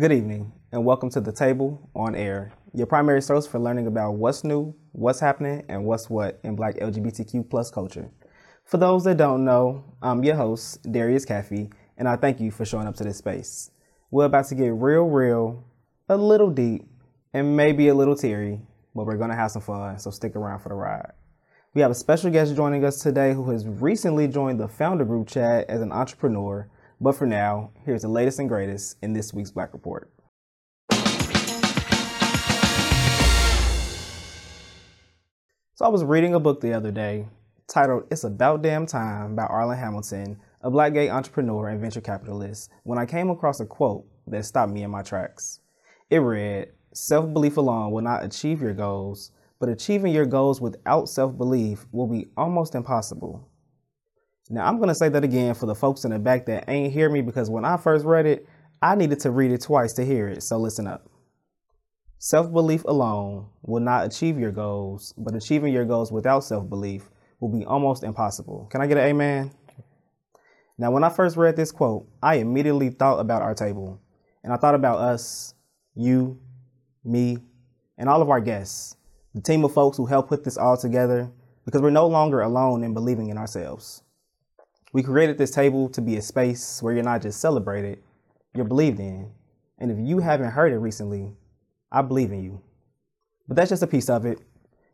Good evening, and welcome to the table on air, your primary source for learning about what's new, what's happening, and what's what in Black LGBTQ plus culture. For those that don't know, I'm your host, Darius Caffey, and I thank you for showing up to this space. We're about to get real, real, a little deep, and maybe a little teary, but we're gonna have some fun, so stick around for the ride. We have a special guest joining us today who has recently joined the founder group chat as an entrepreneur but for now, here's the latest and greatest in this week's Black Report. So I was reading a book the other day titled It's About Damn Time by Arlan Hamilton, a black gay entrepreneur and venture capitalist, when I came across a quote that stopped me in my tracks. It read, Self belief alone will not achieve your goals, but achieving your goals without self belief will be almost impossible. Now, I'm going to say that again for the folks in the back that ain't hear me because when I first read it, I needed to read it twice to hear it. So listen up. Self belief alone will not achieve your goals, but achieving your goals without self belief will be almost impossible. Can I get an amen? Now, when I first read this quote, I immediately thought about our table. And I thought about us, you, me, and all of our guests, the team of folks who helped put this all together, because we're no longer alone in believing in ourselves. We created this table to be a space where you're not just celebrated, you're believed in. And if you haven't heard it recently, I believe in you. But that's just a piece of it.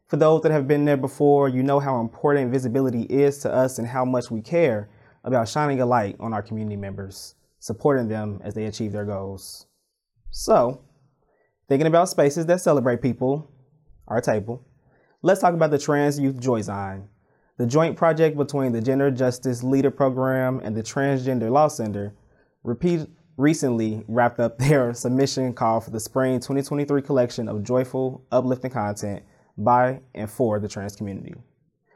For those that have been there before, you know how important visibility is to us and how much we care about shining a light on our community members, supporting them as they achieve their goals. So, thinking about spaces that celebrate people, our table, let's talk about the Trans Youth Joy Zine, the joint project between the Gender Justice Leader Program and the Transgender Law Center repeat, recently wrapped up their submission call for the spring 2023 collection of joyful, uplifting content by and for the trans community.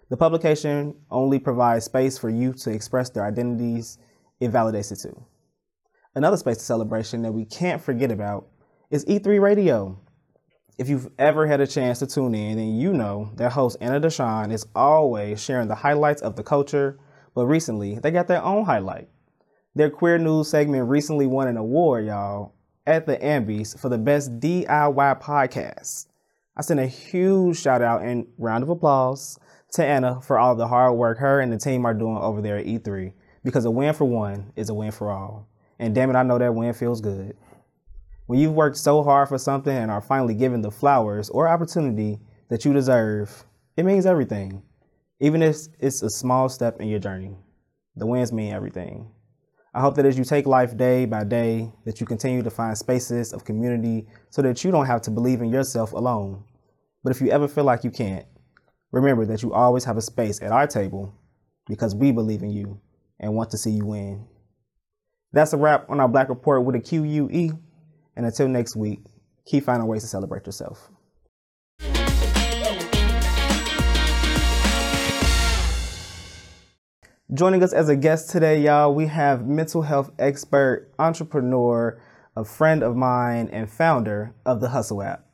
The publication only provides space for youth to express their identities, it validates it too. Another space of celebration that we can't forget about is E3 Radio, if you've ever had a chance to tune in, then you know that host Anna Deshawn is always sharing the highlights of the culture, but recently they got their own highlight. Their queer news segment recently won an award, y'all, at the Ambies for the best DIY podcast. I send a huge shout out and round of applause to Anna for all the hard work her and the team are doing over there at E3 because a win for one is a win for all. And damn it, I know that win feels good. When you've worked so hard for something and are finally given the flowers or opportunity that you deserve, it means everything. Even if it's a small step in your journey, the wins mean everything. I hope that as you take life day by day, that you continue to find spaces of community so that you don't have to believe in yourself alone. But if you ever feel like you can't, remember that you always have a space at our table because we believe in you and want to see you win. That's a wrap on our Black Report with a QUE. And until next week, keep finding ways to celebrate yourself. Joining us as a guest today, y'all, we have mental health expert, entrepreneur, a friend of mine, and founder of the Hustle app,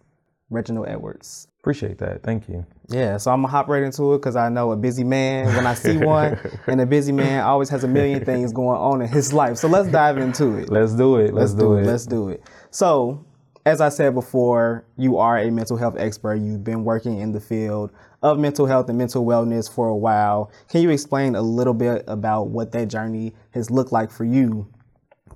Reginald Edwards. Appreciate that. Thank you. Yeah, so I'm gonna hop right into it because I know a busy man when I see one, and a busy man always has a million things going on in his life. So let's dive into it. Let's do it. Let's, let's do, it. it. Let's do it. So, as I said before, you are a mental health expert. You've been working in the field of mental health and mental wellness for a while. Can you explain a little bit about what that journey has looked like for you,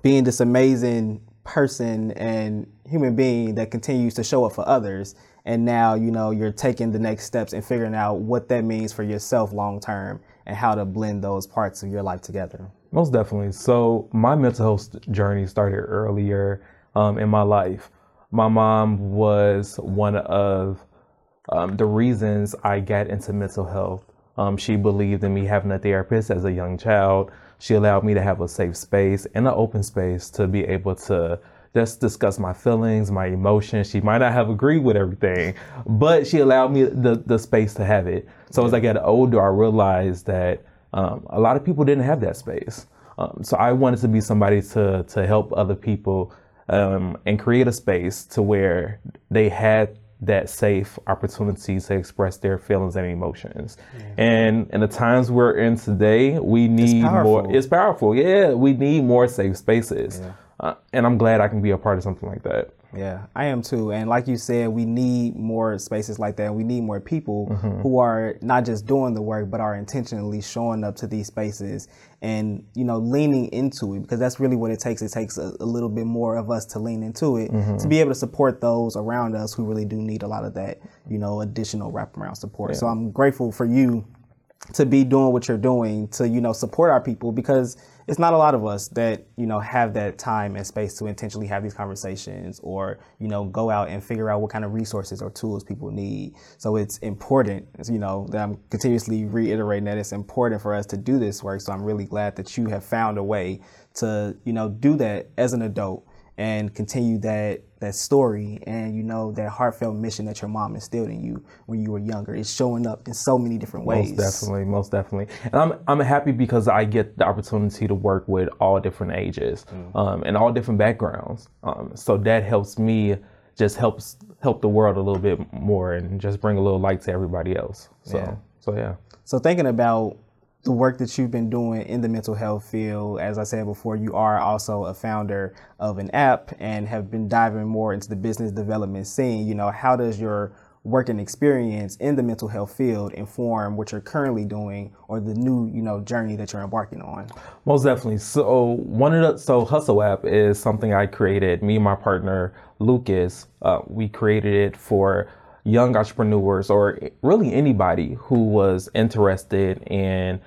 being this amazing person and human being that continues to show up for others? And now, you know, you're taking the next steps and figuring out what that means for yourself long term and how to blend those parts of your life together. Most definitely. So, my mental health journey started earlier um, in my life. My mom was one of um, the reasons I got into mental health. Um, she believed in me having a therapist as a young child. She allowed me to have a safe space and an open space to be able to just discuss my feelings, my emotions. She might not have agreed with everything, but she allowed me the, the space to have it. So as I got older, I realized that um, a lot of people didn't have that space. Um, so I wanted to be somebody to to help other people um, and create a space to where they had that safe opportunity to express their feelings and emotions. Yeah. And in the times we're in today, we need it's more. It's powerful. Yeah, we need more safe spaces. Yeah. Uh, and I'm glad I can be a part of something like that. Yeah, I am too. And like you said, we need more spaces like that. We need more people who are not just doing the work, but are intentionally showing up to these spaces and, you know, leaning into it because that's really what it takes. It takes a, a little bit more of us to lean into it to be able to support those around us who really do need a lot of that, you know, additional wraparound support. So I'm grateful for you to be doing what you're doing to you know support our people because it's not a lot of us that you know have that time and space to intentionally have these conversations or you know go out and figure out what kind of resources or tools people need. So it's important you know that i'm continuously reiterating that it's important for us to do this work. So i'm really glad that you have found a way to you know do that as an adult and continue that that story and you know that heartfelt mission that your mom instilled in you when you were younger it's showing up in so many different ways Most definitely, most definitely. And I'm I'm happy because I get the opportunity to work with all different ages um, and all different backgrounds. Um, so that helps me just helps help the world a little bit more and just bring a little light to everybody else. So Yeah. so yeah. So thinking about the work that you've been doing in the mental health field, as I said before, you are also a founder of an app and have been diving more into the business development scene. You know, how does your working experience in the mental health field inform what you're currently doing or the new, you know, journey that you're embarking on? Most definitely. So one of the so Hustle app is something I created. Me and my partner Lucas, uh, we created it for young entrepreneurs or really anybody who was interested in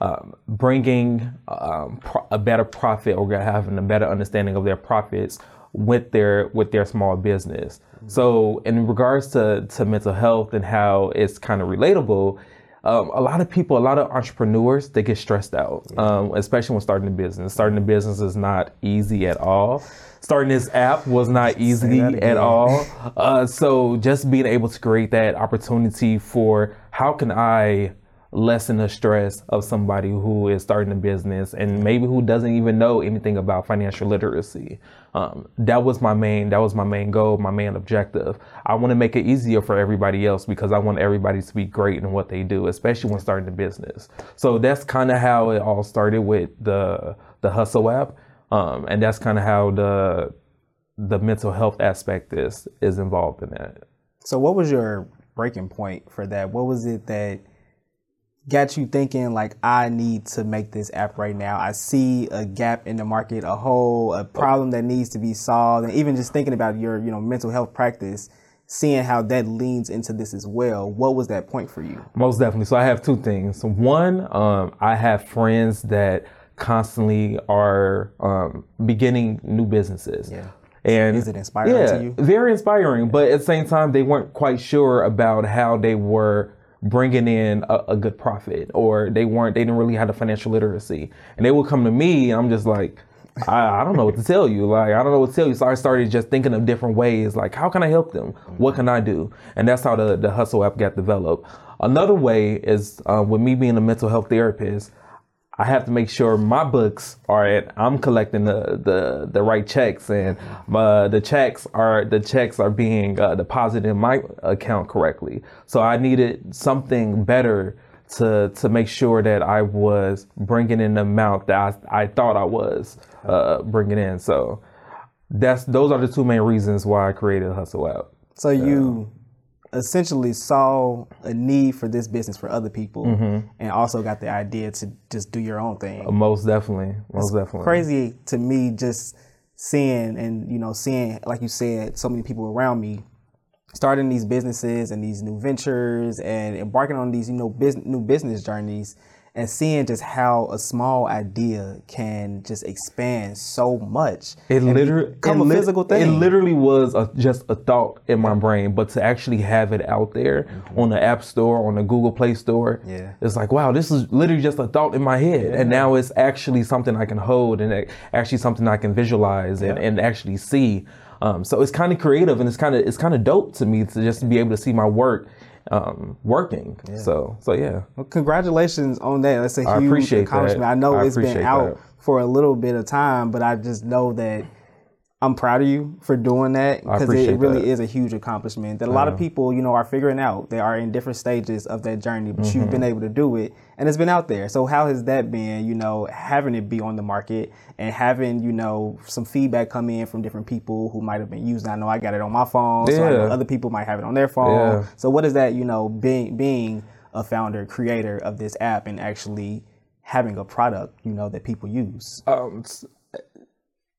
um, bringing um, pro- a better profit or having a better understanding of their profits with their with their small business. So in regards to to mental health and how it's kind of relatable, um, a lot of people, a lot of entrepreneurs, they get stressed out, um, especially when starting a business. Starting a business is not easy at all. Starting this app was not easy at all. Uh, so just being able to create that opportunity for how can I lessen the stress of somebody who is starting a business and maybe who doesn't even know anything about financial literacy. Um, that was my main that was my main goal, my main objective. I want to make it easier for everybody else because I want everybody to be great in what they do, especially when starting a business. So that's kind of how it all started with the the Hustle app, um, and that's kind of how the the mental health aspect is is involved in that. So what was your breaking point for that? What was it that got you thinking like I need to make this app right now? I see a gap in the market, a hole, a problem that needs to be solved, and even just thinking about your, you know, mental health practice, seeing how that leans into this as well. What was that point for you? Most definitely. So I have two things. One, um, I have friends that constantly are um, beginning new businesses. Yeah. And Is it inspiring yeah, to you? very inspiring. But at the same time, they weren't quite sure about how they were bringing in a, a good profit, or they weren't. They didn't really have the financial literacy, and they would come to me, and I'm just like. I, I don't know what to tell you. Like, I don't know what to tell you. So I started just thinking of different ways. Like, how can I help them? What can I do? And that's how the, the Hustle app got developed. Another way is uh, with me being a mental health therapist, I have to make sure my books are at. I'm collecting the the, the right checks, and uh, the checks are the checks are being uh, deposited in my account correctly. So I needed something better to to make sure that I was bringing in the amount that I, I thought I was uh, bringing in. So that's those are the two main reasons why I created Hustle app. So you essentially saw a need for this business for other people mm-hmm. and also got the idea to just do your own thing. Uh, most definitely, most definitely. crazy to me just seeing and you know seeing like you said so many people around me starting these businesses and these new ventures and embarking on these you know business, new business journeys and seeing just how a small idea can just expand so much It literally become it a physical thing It literally was a, just a thought in my brain, but to actually have it out there on the App Store, on the Google Play Store, Mm-hmm. Yeah. it's like wow, this is literally just a thought in my head, and now it's actually something I can hold and actually something I can visualize and, and actually see. Um, so it's kind of creative and it's kind of it's kind of dope to me to just be able to see my work um, working. So so yeah. Well, congratulations on that. That's a I huge that. accomplishment. I know I it's been out that. for a little bit of time, but I just know that I'm proud of you for doing that because it really that. is a huge accomplishment that a lot of people, you know, are figuring out. They are in different stages of that journey, but you've Mm-hmm. been able to do it and it's been out there. So how has that been, you know, having it be on the market and having, you know, some feedback come in from different people who might have been using I know I got it on my phone, so I know Yeah. other people might have it on their phone. Yeah. So what is that, you know, being being a founder, creator of this app and actually having a product, you know, that people use? um,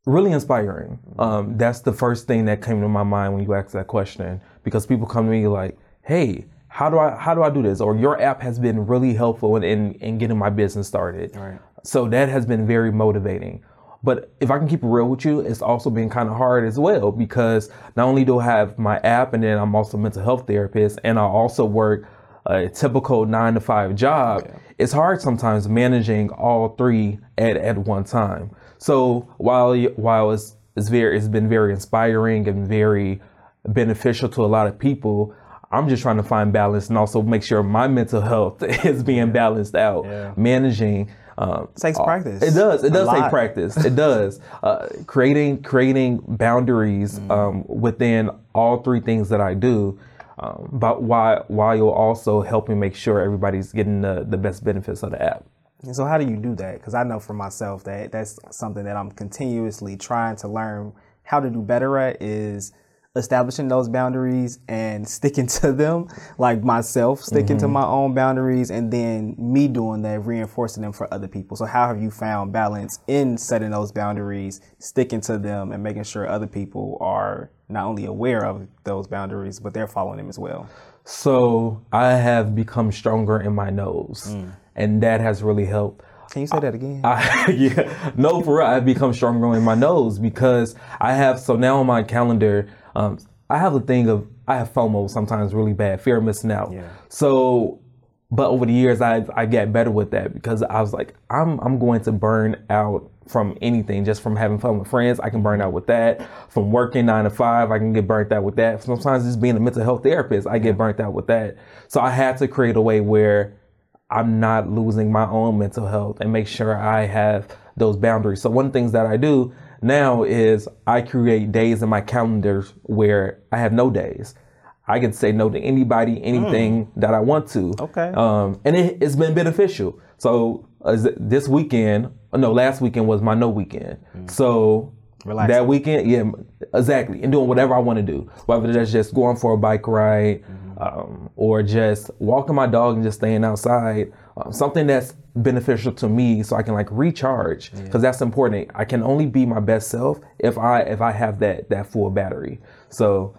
really inspiring. Um, that's the first thing that came to my mind when you asked that question because people come to me like, "Hey, how do I how do I do this?" Or your app has been really helpful in in, in getting my business started. Right. So that has been very motivating. But if I can keep it real with you, it's also been kind of hard as well because not only do I have my app and then I'm also a mental health therapist and I also work a typical nine to five job. It's hard sometimes managing all three at, at one time. So while while it's it's very it's been very inspiring and very beneficial to a lot of people. I'm just trying to find balance and also make sure my mental health is being balanced out. Yeah. Managing um, takes all- practice. It does. It does take practice. It does. Uh, creating creating boundaries Mm. um, within all three things that I do. Um, but while while you're also helping make sure everybody's getting the, the best benefits of the app. And so, how do you do that? Because I know for myself that that's something that I'm continuously trying to learn how to do better at is establishing those boundaries and sticking to them, like myself sticking to my own boundaries, and then me doing that, reinforcing them for other people. So, how have you found balance in setting those boundaries, sticking to them, and making sure other people are not only aware of those boundaries, but they're following them as well? So I have become stronger in my nose, Mm. And that has really helped. Can you say that again? I, yeah, no, for real. I've become stronger in my nose because I have. So now on my calendar, um, I have a thing of I have FOMO sometimes really bad, fear of missing out. Yeah. So, but over the years, I I get better with that because I was like, I'm I'm going to burn out from anything, just from having fun with friends. I can burn out with that. From working nine to five, I can get burnt out with that. Sometimes just being a mental health therapist, I get burnt out with that. So I had to create a way where I'm not losing my own mental health and make sure I have those boundaries. So one of the things that I do now is I create days in my calendars where I have no days. I can say no to anybody, anything that I want to. Okay. Um, and it, it's been beneficial. So uh, this weekend, no, last weekend was my no weekend. So Relaxing. that weekend, yeah, exactly, and doing whatever I want to do, whether that's just going for a bike ride, um, or just walking my dog and just staying outside, um, something that's beneficial to me, so I can like recharge, because that's important. I can only be my best self if I if I have that that full battery. So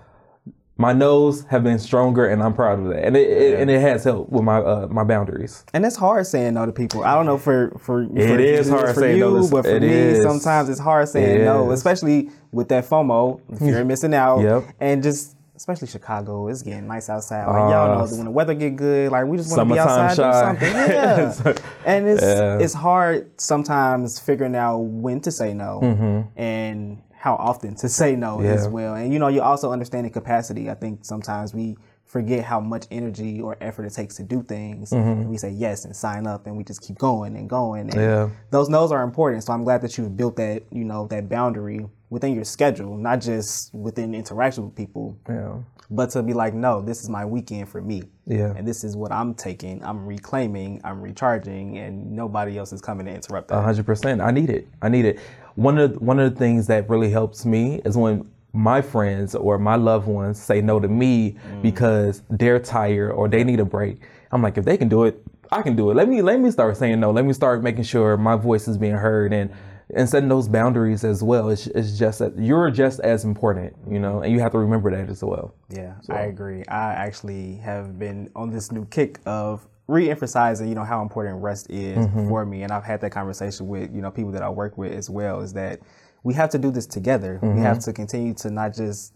my nose have been stronger, and I'm proud of that, and it, it and it has helped with my uh, my boundaries. And it's hard saying no to people. I don't know for for, for It is for hard saying you, no but for me, is. sometimes it's hard saying It no, is. especially with that FOMO, fear of missing out, Yep. and just especially Chicago. It's getting nice outside. Like y'all know, Uh, when the weather get good, like we just want to be outside doing something. Yeah, and it's Yeah. it's hard sometimes figuring out when to say no and how often to say no as Mm-hmm. Well. And you know, you also understanding capacity. I think sometimes we forget how much energy or effort it takes to do things. And we say yes and sign up and we just keep going and going. And Yeah. those no's are important. So I'm glad that you've built that, you know, that boundary within your schedule, not just within interaction with people, Yeah, but to be like, no, this is my weekend for me. Yeah. And this is what I'm taking, I'm reclaiming, I'm recharging, and nobody else is coming to interrupt that. Hundred percent. I need it. I need it. One of one of the things that really helps me is when my friends or my loved ones say no to me mm. because they're tired or they need a break. I'm like, if they can do it, I can do it. Let me let me start saying no. Let me start making sure my voice is being heard and and setting those boundaries as well. It's, it's just that you're just as important, you know, and you have to remember that as well. Yeah, I agree. I actually have been on this new kick of re-emphasizing, you know, how important rest is Mm-hmm. for me, and I've had that conversation with you know people that I work with as well. Is that we have to do this together. We have Mm-hmm. to continue to not just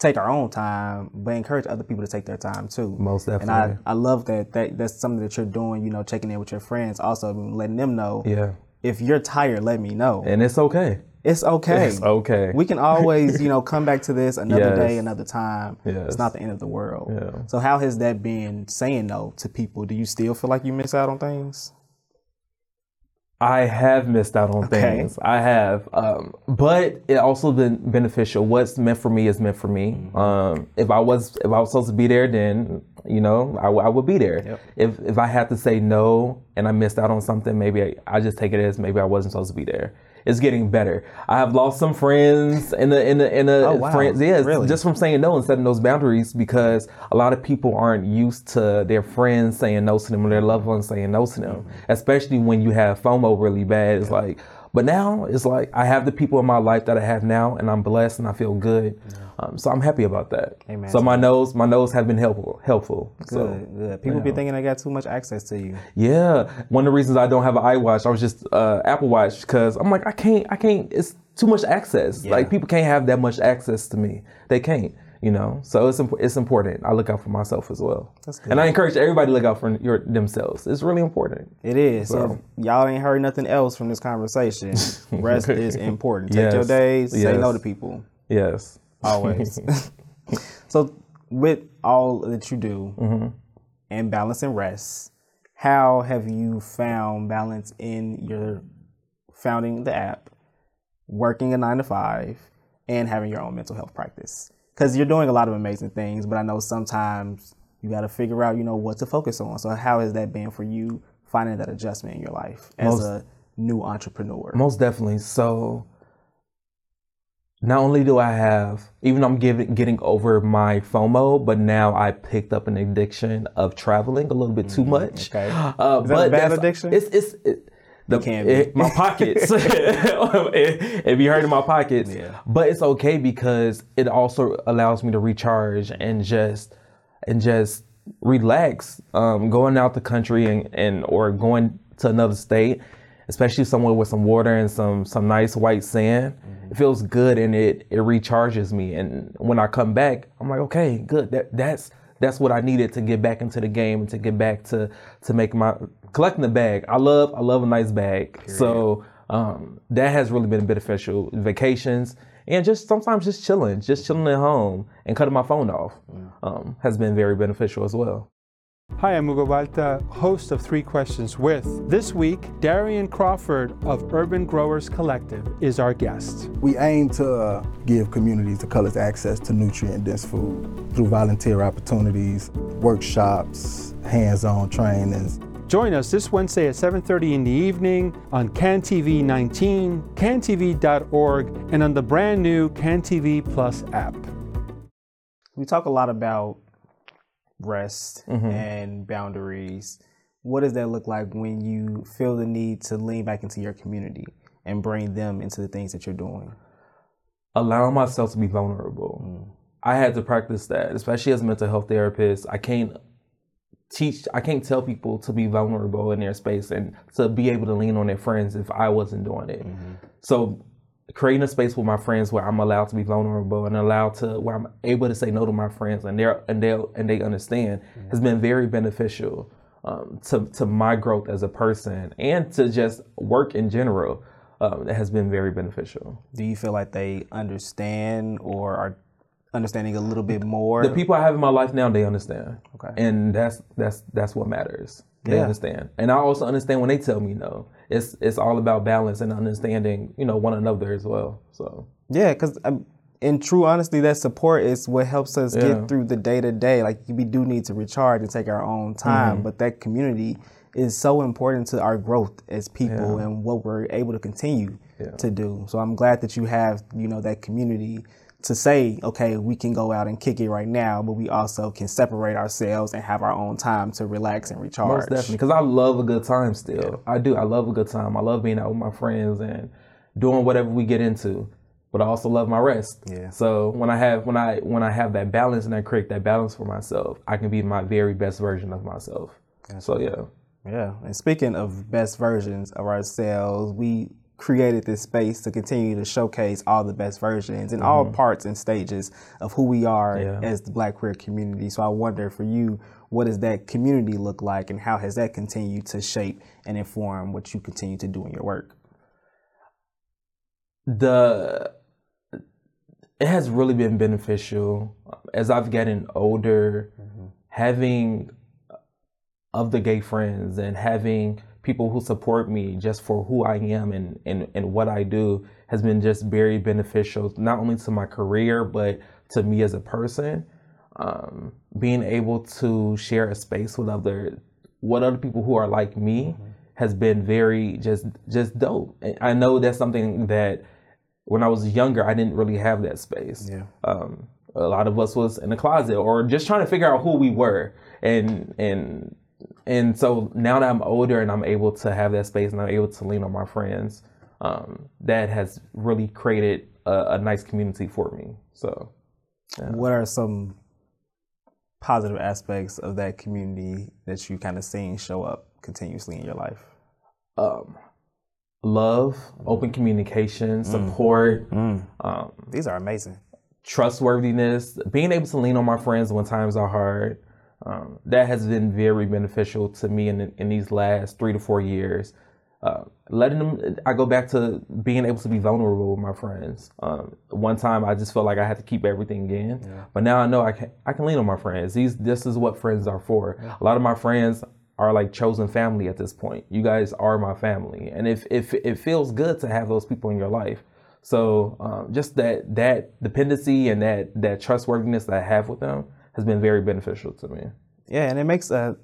take our own time, but encourage other people to take their time too. Most definitely. And. I, I love that, that that's something that you're doing. You know, checking in with your friends, also letting them know. Yeah. If you're tired, let me know. And it's okay. It's okay. It's okay. We can always, you know, come back to this another Yes. day, another time. Yes. It's not the end of the world. Yeah. So how has that been saying no to people? Do you still feel like you miss out on things? I have missed out on Okay. things. I have, um, but it also been beneficial. What's meant for me is meant for me. Mm-hmm. Um, if I was if I was supposed to be there, then you know I, w- I would be there. Yep. If if I had to say no and I missed out on something, maybe I, I just take it as maybe I wasn't supposed to be there. It's getting better. I have lost some friends in the in the in the Oh, wow. friends. Yes, Really? just from saying no and setting those boundaries because a lot of people aren't used to their friends saying no to them or their loved ones saying no to them, Mm-hmm. especially when you have FOMO really bad. It's like, but now it's like I have the people in my life that I have now, and I'm blessed and I feel good. Um, so I'm happy about that. Amen So my nose, my nose have been helpful, helpful. Good, So good. People be thinking I got too much access to you. yeah, one of the reasons I don't have an iWatch, I was just uh, Apple Watch because I'm like I can't, I can't. It's too much access. Like people can't have that much access to me. They can't. You know, so it's imp- it's important. I look out for myself as well, That's good. and I encourage everybody to look out for your themselves. It's really important. It is. So, y'all ain't heard nothing else from this conversation. Rest is important. Take your Yes. days. Say no to people. Yes. Always. so, with all that you do Mm-hmm. and balance and rest, how have you found balance in your founding the app, working a nine to five, and having your own mental health practice? Because you're doing a lot of amazing things, but I know sometimes you got to figure out, you know, what to focus on. So, how has that been for you finding that adjustment in your life as Most- a new entrepreneur? Most definitely. So not only do I have, even though I'm giving, getting over my FOMO, but now I picked up an addiction of traveling a little bit too much. okay. Uh, Is that a bad addiction? It's it's it, the, it- my pockets. it, it be hurting my pockets. Yeah. But it's okay because it also allows me to recharge and just and just relax. Um, going out the country and, and or going to another state, especially somewhere with some water and some some nice white sand. It feels good and it it recharges me. And when I come back, I'm like, okay, good. That that's that's what I needed to get back into the game and to get back to to make my collecting the bag. I love I love a nice bag. So um, that has really been beneficial. Vacations and just sometimes just chilling, just chilling at home and cutting my phone off um, has been very beneficial as well. Hi, I'm Hugo Balta, host of Three Questions With. This week, Darian Crawford of Urban Growers Collective is our guest. We aim to uh, give communities of colors access to nutrient-dense food through volunteer opportunities, workshops, hands-on trainings. Join us this Wednesday at 7:30 in the evening on CAN TV 19, cantv.org, and on the brand new CanTV Plus app. we talk a lot about rest Mm-hmm. and boundaries. What does that look like when you feel the need to lean back into your community and bring them into the things that you're doing? allowing myself to be vulnerable. I had to practice that, especially as a mental health therapist. I can't teach, I can't tell people to be vulnerable in their space and to be able to lean on their friends if I wasn't doing it. So creating a space with my friends where I'm allowed to be vulnerable and allowed to where I'm able to say no to my friends and they're and they and they understand has been very beneficial um, to to my growth as a person and to just work in general. Um, it has been very beneficial. Do you feel like they understand or are understanding a little bit more? the people I have in my life now, they understand. Okay. And that's that's that's what matters. They Yeah. understand. And I also understand when they tell me no. It's it's all about balance and understanding, you know, one another as well. So Yeah, because um, in true honesty, that support is what helps us Yeah. get through the day to day. Like we do need to recharge and take our own time, Mm-hmm. but that community is so important to our growth as people and what we're able to continue to do. So I'm glad that you have, you know, that community to say, okay, we can go out and kick it right now, but we also can separate ourselves and have our own time to relax and recharge. most definitely, because I love a good time still. I do. I love a good time. I love being out with my friends and doing whatever we get into. But I also love my rest. Yeah. So when I have when I when I have that balance and I create that balance for myself, I can be my very best version of myself. So yeah. Yeah, and speaking of best versions of ourselves, we created this space to continue to showcase all the best versions in all parts and stages of who we are Mm-hmm. Yeah. as the Black queer community. So I wonder for you, what does that community look like, and how has that continued to shape and inform what you continue to do in your work? the it has really been beneficial as I've gotten older, having of the gay friends and having people who support me just for who I am and, and, and what I do has been just very beneficial, not only to my career, but to me as a person. Um, being able to share a space with other, what other people who are like me has been very just, just dope. And I know that's something that when I was younger, I didn't really have that space. Yeah. Um, a lot of us was in the closet or just trying to figure out who we were. And, and, and so now that I'm older and I'm able to have that space and I'm able to lean on my friends, um, that has really created a, a nice community for me. So, What are some positive aspects of that community that you kind of seeing show up continuously in your life? um, love, open communication, support, um, These are amazing. trustworthiness, being able to lean on my friends when times are hard. Um, that has been very beneficial to me in, in these last three to four years. Uh, letting them, I go back to being able to be vulnerable with my friends. Um, one time I just felt like I had to keep everything in, but now I know I can I can lean on my friends. These this is what friends are for. A lot of my friends are like chosen family at this point. You guys are my family, and if if it feels good to have those people in your life, so um, just that that dependency and that that trustworthiness that I have with them has been very beneficial to me. Yeah, and it makes a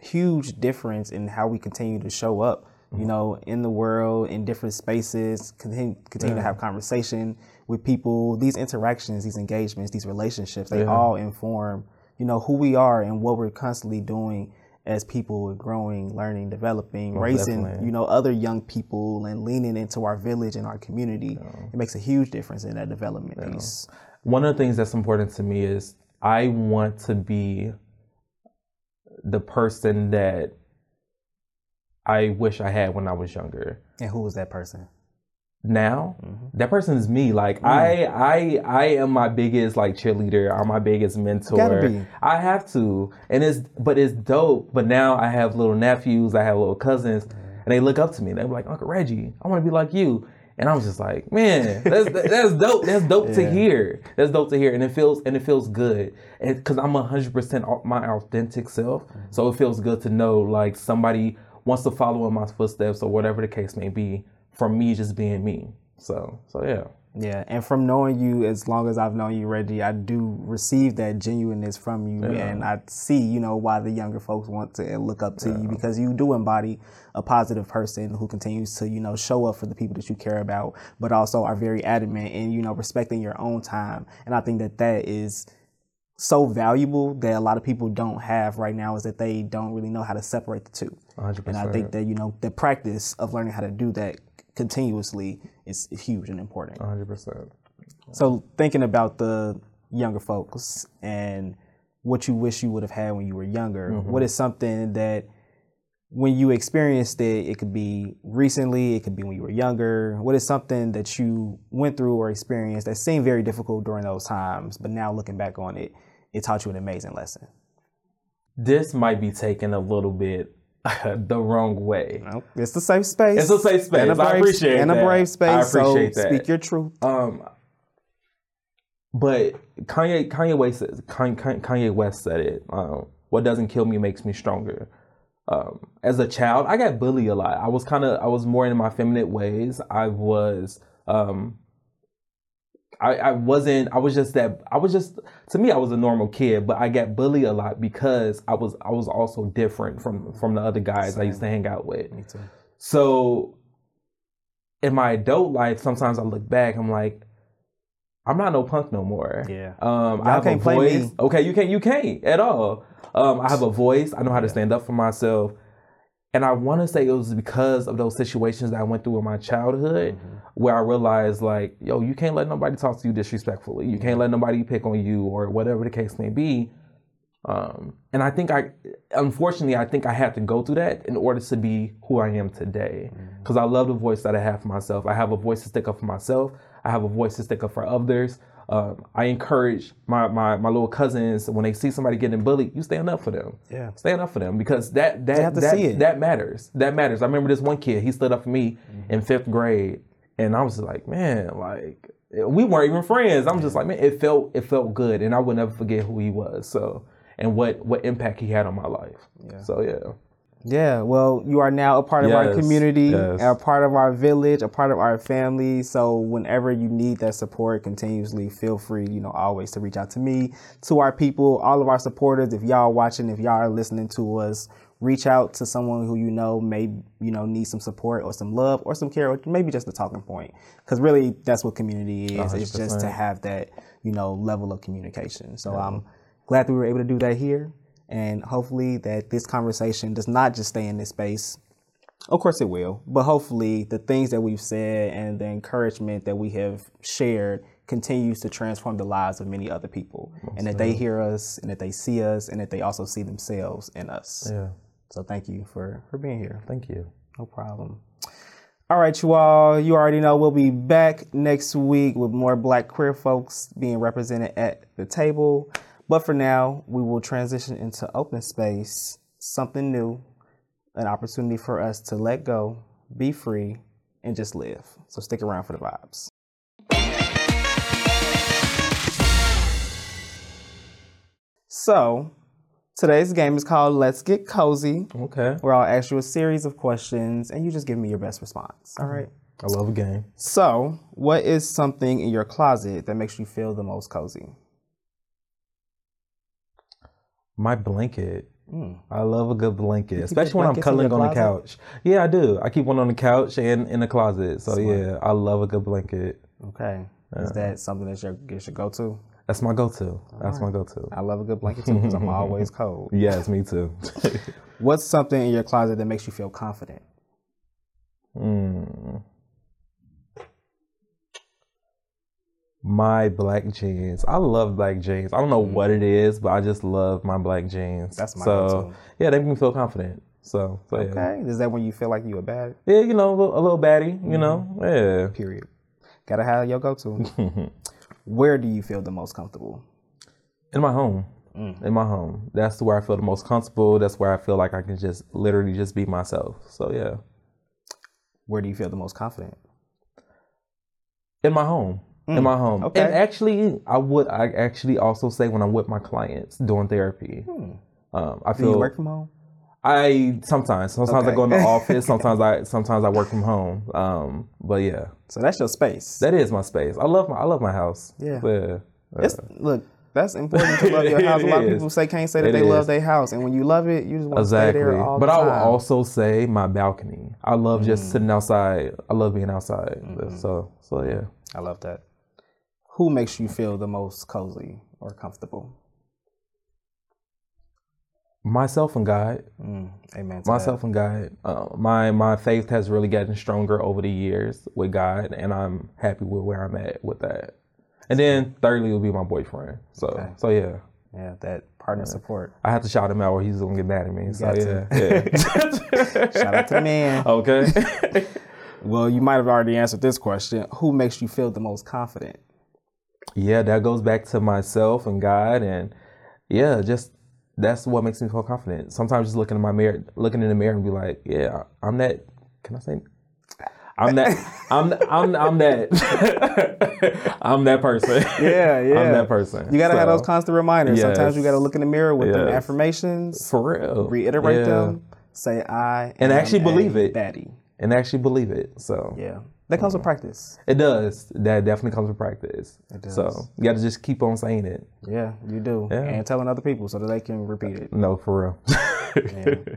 huge difference in how we continue to show up, you mm-hmm. know, in the world, in different spaces, continue, continue to have conversation with people. These interactions, these engagements, these relationships, they all inform, you know, who we are and what we're constantly doing as people growing, learning, developing, oh, raising, definitely. you know, other young people and leaning into our village and our community. It makes a huge difference in that development piece. One of the things that's important to me is I want to be the person that I wish I had when I was younger. And who was that person? now? That person is me. Like Mm. i i i am my biggest like cheerleader. I'm my biggest mentor. Gotta be. i have to. And it's but it's dope. But now i have little nephews. I have little cousins. And they look up to me. They're like uncle reggie i want to be like you and i was just like man that's that's dope. That's dope to hear. That's dope to hear. And it feels and it feels good. Because i'm 100% my authentic self. Mm-hmm. So it feels good to know like somebody wants to follow in my footsteps or whatever the case may be from me just being me. So so yeah. Yeah, and from knowing you as long as I've known you, Reggie, I do receive that genuineness from you, and I see, you know, why the younger folks want to look up to you because you do embody a positive person who continues to, you know, show up for the people that you care about, but also are very adamant in, you know, respecting your own time. And I think that that is so valuable that a lot of people don't have right now is that they don't really know how to separate the two. 100%. And I think that, you know, the practice of learning how to do that continuously is huge and important. 100%. So thinking about the younger folks and what you wish you would have had when you were younger, mm-hmm. what is something that when you experienced it, it could be recently, it could be when you were younger. What is something that you went through or experienced that seemed very difficult during those times, but now looking back on it, it taught you an amazing lesson? This might be taken a little bit the wrong way. No, it's a safe space. It's a safe space. And a I brave, appreciate and that. a brave space. I appreciate so that. speak your truth. Um but Kanye Kanye West Kanye, Kanye West said it. Um, what doesn't kill me makes me stronger. Um, as a child, I got bullied a lot. I was kind of I was more in my feminine ways. I was um, I, I wasn't I was just that I was just to me I was a normal kid, but I got bullied a lot because I was I was also different from from the other guys I used to hang out with. Me too. So in my adult life, sometimes I look back, I'm like, I'm not no punk no more. Yeah. Um, I have can't a play voice. Okay, you can't you can't at all. Um, I have a voice. I know how to stand up for myself. And I want to say it was because of those situations that I went through in my childhood Mm-hmm. where I realized, like, yo, you can't let nobody talk to you disrespectfully. You can't let nobody pick on you or whatever the case may be. Um, and I think I, unfortunately, I think I had to go through that in order to be who I am today. Because I love the voice that I have for myself. I have a voice to stick up for myself. I have a voice to stick up for others. Um, I encourage my, my my little cousins when they see somebody getting bullied, you stand up for them. Yeah. stand up for them because that that that, that matters. That matters. I remember this one kid. He stood up for me Mm-hmm. in fifth grade, and I was like, man, like we weren't even friends. I'm just like, man, it felt it felt good, and I would never forget who he was. So and what what impact he had on my life. Yeah. So yeah, Yeah, well, you are now a part of our community, yes. a part of our village, a part of our family. So whenever you need that support continuously, feel free, you know, always to reach out to me, to our people, all of our supporters. If y'all watching, if y'all are listening to us, reach out to someone who you know may, you know, need some support or some love or some care or maybe just a talking point. Because really, that's what community is. It's just to have that, you know, level of communication. So I'm glad that we were able to do that here. And hopefully that this conversation does not just stay in this space. Of course it will, but hopefully the things that we've said and the encouragement that we have shared continues to transform the lives of many other people. and that they hear us and that they see us and that they also see themselves in us. Yeah. So thank you for, for being here. Thank you. No problem. All right, you all. You already know we'll be back next week with more Black queer folks being represented at the table. But for now, we will transition into open space, something new, an opportunity for us to let go, be free, and just live. So stick around for the vibes. So, today's game is called Let's Get Cozy Okay. where I'll ask you a series of questions and you just give me your best response. All right. I love a game. So, what is something in your closet that makes you feel the most cozy? My blanket. Mm. I love a good blanket, your especially when I'm blankets in your cuddling on the couch. Yeah, I do. I keep one on the couch and in the closet. So Smart. yeah, I love a good blanket. Okay. Is that something that's your, is your go to? That's my go-to. That's my go-to. I love a good blanket too because I'm always cold. Yes, me too. What's something in your closet that makes you feel confident? Mm. My black jeans. I love black jeans. I don't know what it is, but I just love my black jeans. Mm. That's my so, go-to. Yeah, they make me feel confident. So, so yeah. Okay. Is that when you feel like you a bad? Yeah, you know, a little, a little baddie, Mm-hmm. you know? Yeah. Period. Gotta have your go to. Where do you feel the most comfortable? In my home. Mm. In my home. That's where I feel the most comfortable. That's where I feel like I can just literally just be myself. So yeah. Where do you feel the most confident? In my home. In my home. Mm. okay. And actually I would I actually also say when I'm with my clients doing therapy. Um, I Hmm. Do feel you work from home? I sometimes. Sometimes I go in the office, sometimes I sometimes I work from home. Um, but yeah. So that's your space. That is my space. I love my I love my house. Yeah. Yeah. It's, look, that's important to love your house. A lot of people say can't say that It they love their house, and when you love it, you just want to stay there all But the I time. will also say my balcony. I love Mm. just sitting outside. I love being outside. Mm-hmm. So so yeah. I love that. Who makes you feel the most cozy or comfortable? Myself and God. Mm, amen. Myself and God. Uh, my my faith has really gotten stronger over the years with God, and I'm happy with where I'm at with that. And then thirdly will be my boyfriend. So Okay. so yeah. that. Yeah, that partner support. I have to shout him out or he's gonna get mad at me. So yeah. yeah. Shout out to the man. okay. Well, you might have already answered this question. Who makes you feel the most confident? Yeah, that goes back to myself and God and yeah, just that's what makes me feel confident. Sometimes just looking in my mirror looking in the mirror and be like, Yeah, I'm that can I say I'm that I'm I'm I'm that I'm that person. Yeah, yeah. I'm that person. You gotta have those constant reminders. Sometimes you gotta look in the mirror with them affirmations, for real. reiterate Yeah. them, say I And am actually a believe it. Baddie. And actually believe it. So Yeah, that comes with practice. it does. That definitely comes with practice. It does. So you gotta just keep on saying it. Yeah, you do, Yeah. and telling other people so that they can repeat it. No, for real.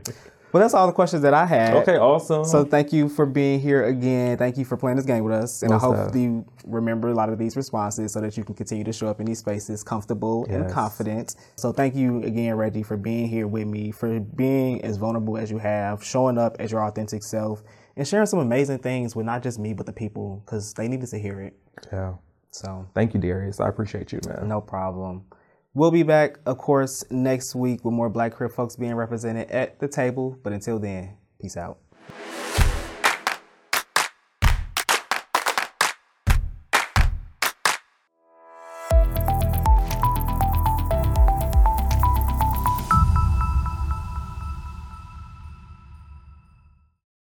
Well, that's all the questions that I had. okay, awesome. So thank you for being here again. Thank you for playing this game with us, and I hope you remember a lot of these responses so that you can continue to show up in these spaces comfortable and confident. So thank you again, Reggie, for being here with me, for being as vulnerable as you have, showing up as your authentic self, and sharing some amazing things with not just me but the people because they needed to hear it. yeah. So Thank you, Darius. I appreciate you, man. no problem. We'll be back, of course, next week with more Black queer folks being represented at the table. But until then, peace out.